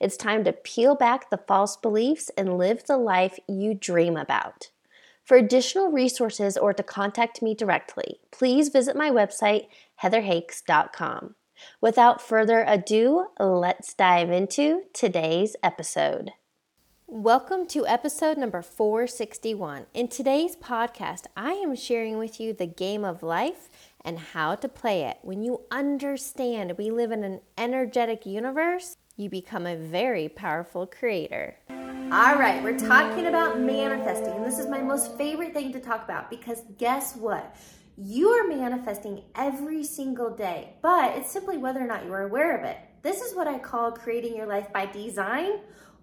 It's time to peel back the false beliefs and live the life you dream about. For additional resources or to contact me directly, please visit my website, heatherhakes.com. Without further ado, let's dive into today's episode. Welcome to episode number 461. In today's podcast, I am sharing with you the game of life and how to play it. When you understand we live in an energetic universe, you become a very powerful creator. All right, we're talking about manifesting, and this is my most favorite thing to talk about because guess what? You are manifesting every single day, but it's simply whether or not you are aware of it. This is what I call creating your life by design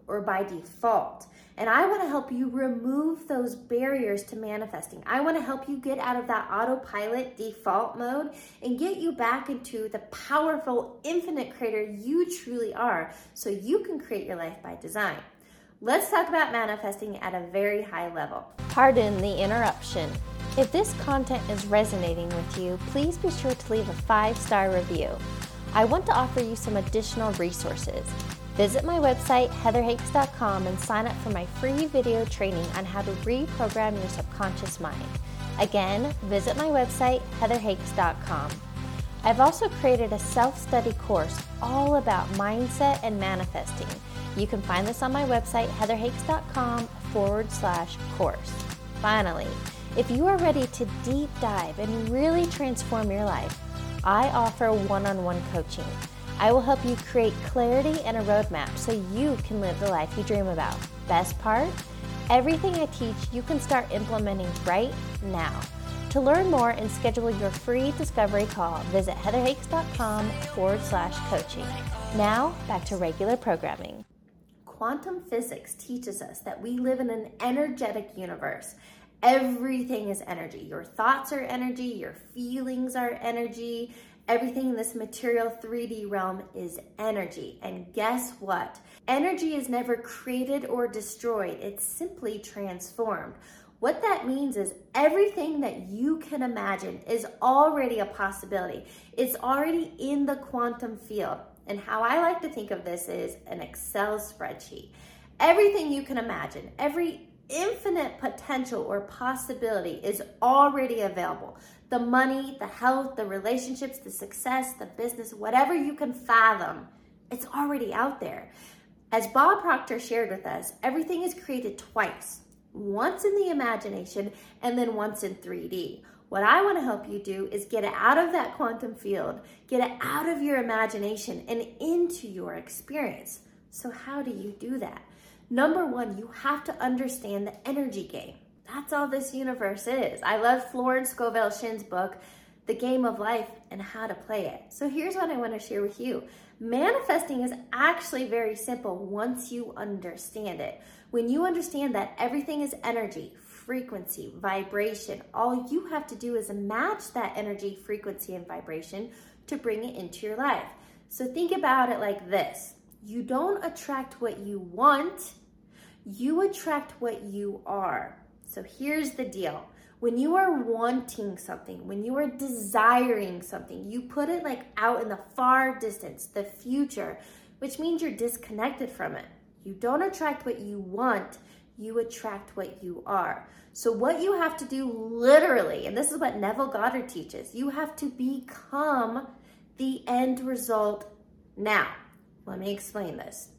or by default. And I want to help you remove those barriers to manifesting. I want to help you get out of that autopilot default mode and get you back into the powerful, infinite creator you truly are so you can create your life by design. Let's talk about manifesting at a very high level. Pardon the interruption. If this content is resonating with you, please be sure to leave a five star review. I want to offer you some additional resources. Visit my website, heatherhakes.com, and sign up for my free video training on how to reprogram your subconscious mind. Again, visit my website, heatherhakes.com. I've also created a self study course all about mindset and manifesting. You can find this on my website, heatherhakes.com forward slash course. Finally, if you are ready to deep dive and really transform your life, I offer one on one coaching. I will help you create clarity and a roadmap so you can live the life you dream about. Best part? Everything I teach you can start implementing right now. To learn more and schedule your free discovery call, visit heatherhakes.com forward slash coaching. Now, back to regular programming. Quantum physics teaches us that we live in an energetic universe. Everything is energy. Your thoughts are energy, your feelings are energy, Everything in this material 3D realm is energy. And guess what? Energy is never created or destroyed, it's simply transformed. What that means is everything that you can imagine is already a possibility. It's already in the quantum field. And how I like to think of this is an Excel spreadsheet. Everything you can imagine, every infinite potential or possibility is already available the money, the health, the relationships, the success, the business, whatever you can fathom, it's already out there. As Bob Proctor shared with us, everything is created twice once in the imagination and then once in 3D. What I want to help you do is get it out of that quantum field, get it out of your imagination and into your experience. So, how do you do that? Number one, you have to understand the energy game. That's all this universe is. I love Florence Scovel Shinn's book, The Game of Life and How to Play It. So here's what I want to share with you. Manifesting is actually very simple once you understand it. When you understand that everything is energy, frequency, vibration, all you have to do is match that energy, frequency, and vibration to bring it into your life. So think about it like this you don't attract what you want, you attract what you are. So here's the deal. When you are wanting something, when you are desiring something, you put it like out in the far distance, the future, which means you're disconnected from it. You don't attract what you want, you attract what you are. So, what you have to do literally, and this is what Neville Goddard teaches, you have to become the end result now. Let me explain this.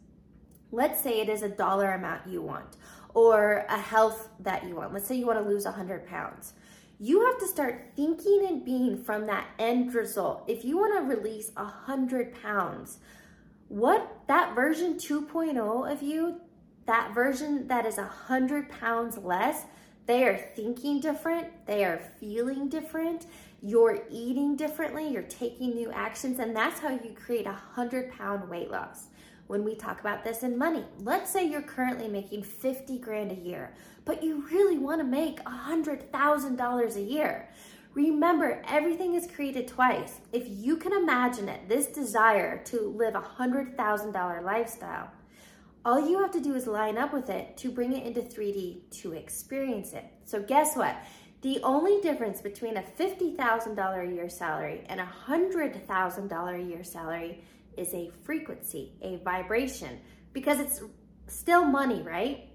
Let's say it is a dollar amount you want or a health that you want. Let's say you want to lose 100 pounds. You have to start thinking and being from that end result. If you want to release 100 pounds, what that version 2.0 of you, that version that is 100 pounds less, they are thinking different, they are feeling different, you're eating differently, you're taking new actions, and that's how you create a 100 pound weight loss. when we talk about this in money. Let's say you're currently making 50 grand a year, but you really want to make a $100,000 a year. Remember, everything is created twice. If you can imagine it, this desire to live a $100,000 lifestyle, all you have to do is line up with it to bring it into 3D to experience it. So, guess what? The only difference between a $50,000 a year salary and a $100,000 a year salary is a frequency, a vibration, because it's still money, right?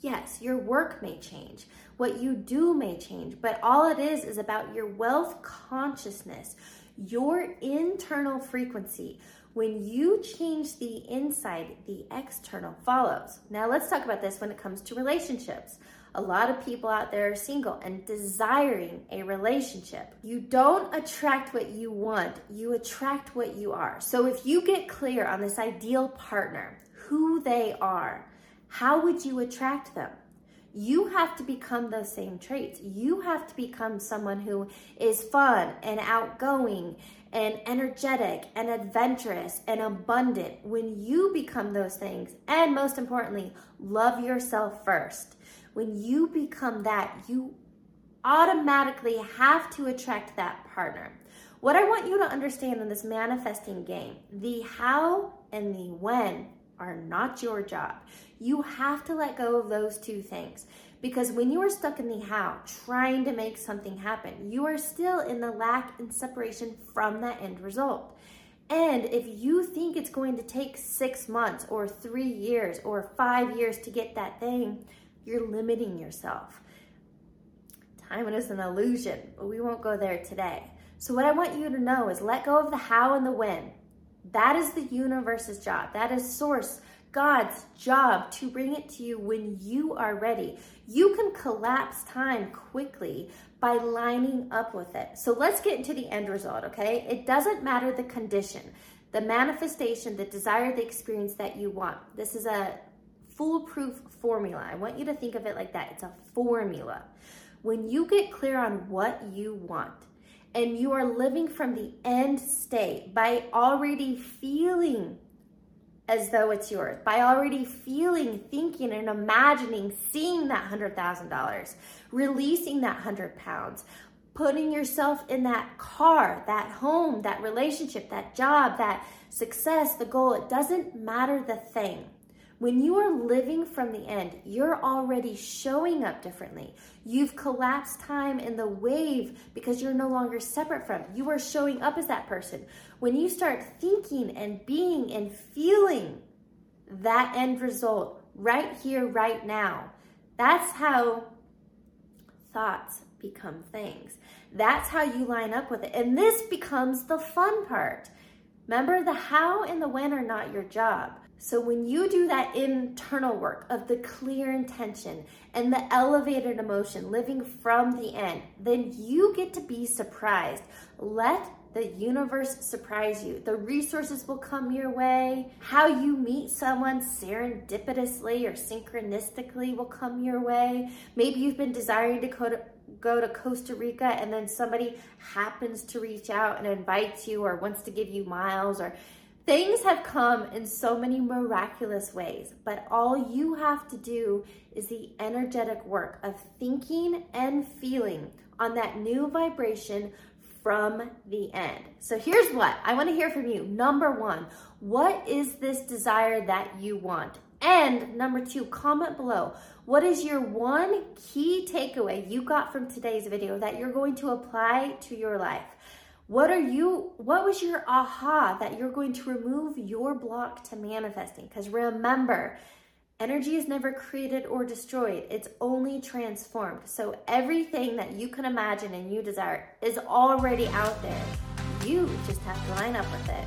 Yes, your work may change, what you do may change, but all it is is about your wealth consciousness, your internal frequency. When you change the inside, the external follows. Now, let's talk about this when it comes to relationships. A lot of people out there are single and desiring a relationship. You don't attract what you want, you attract what you are. So, if you get clear on this ideal partner, who they are, how would you attract them? You have to become those same traits. You have to become someone who is fun and outgoing and energetic and adventurous and abundant. When you become those things, and most importantly, love yourself first, when you become that, you automatically have to attract that partner. What I want you to understand in this manifesting game, the how and the when are not your job. You have to let go of those two things because when you are stuck in the how, trying to make something happen, you are still in the lack and separation from that end result. And if you think it's going to take six months or three years or five years to get that thing, you're limiting yourself. Time is an illusion, but we won't go there today. So, what I want you to know is let go of the how and the when. That is the universe's job. That is source, God's job to bring it to you when you are ready. You can collapse time quickly by lining up with it. So let's get into the end result, okay? It doesn't matter the condition, the manifestation, the desire, the experience that you want. This is a foolproof formula. I want you to think of it like that. It's a formula. When you get clear on what you want, and you are living from the end state by already feeling as though it's yours, by already feeling, thinking, and imagining seeing that $100,000, releasing that 100 pounds, putting yourself in that car, that home, that relationship, that job, that success, the goal. It doesn't matter the thing. When you are living from the end, you're already showing up differently. You've collapsed time in the wave because you're no longer separate from. You are showing up as that person. When you start thinking and being and feeling that end result right here, right now, that's how thoughts become things. That's how you line up with it. And this becomes the fun part. Remember, the how and the when are not your job. So when you do that internal work of the clear intention and the elevated emotion, living from the end, then you get to be surprised. Let the universe surprise you. The resources will come your way. How you meet someone serendipitously or synchronistically will come your way. Maybe you've been desiring to go to go to Costa Rica and then somebody happens to reach out and invites you or wants to give you miles or Things have come in so many miraculous ways, but all you have to do is the energetic work of thinking and feeling on that new vibration from the end. So here's what I want to hear from you. Number one, what is this desire that you want? And number two, comment below. What is your one key takeaway you got from today's video that you're going to apply to your life? What are you, what was your aha that you're going to remove your block to manifesting? Because remember, energy is never created or destroyed, it's only transformed. So everything that you can imagine and you desire is already out there. You just have to line up with it.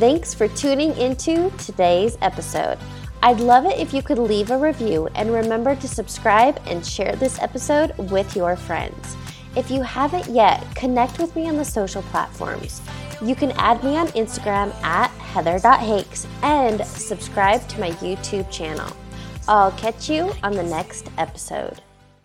Thanks for tuning into today's episode. I'd love it if you could leave a review and remember to subscribe and share this episode with your friends. If you haven't yet, connect with me on the social platforms. You can add me on Instagram at heather.hakes and subscribe to my YouTube channel. I'll catch you on the next episode.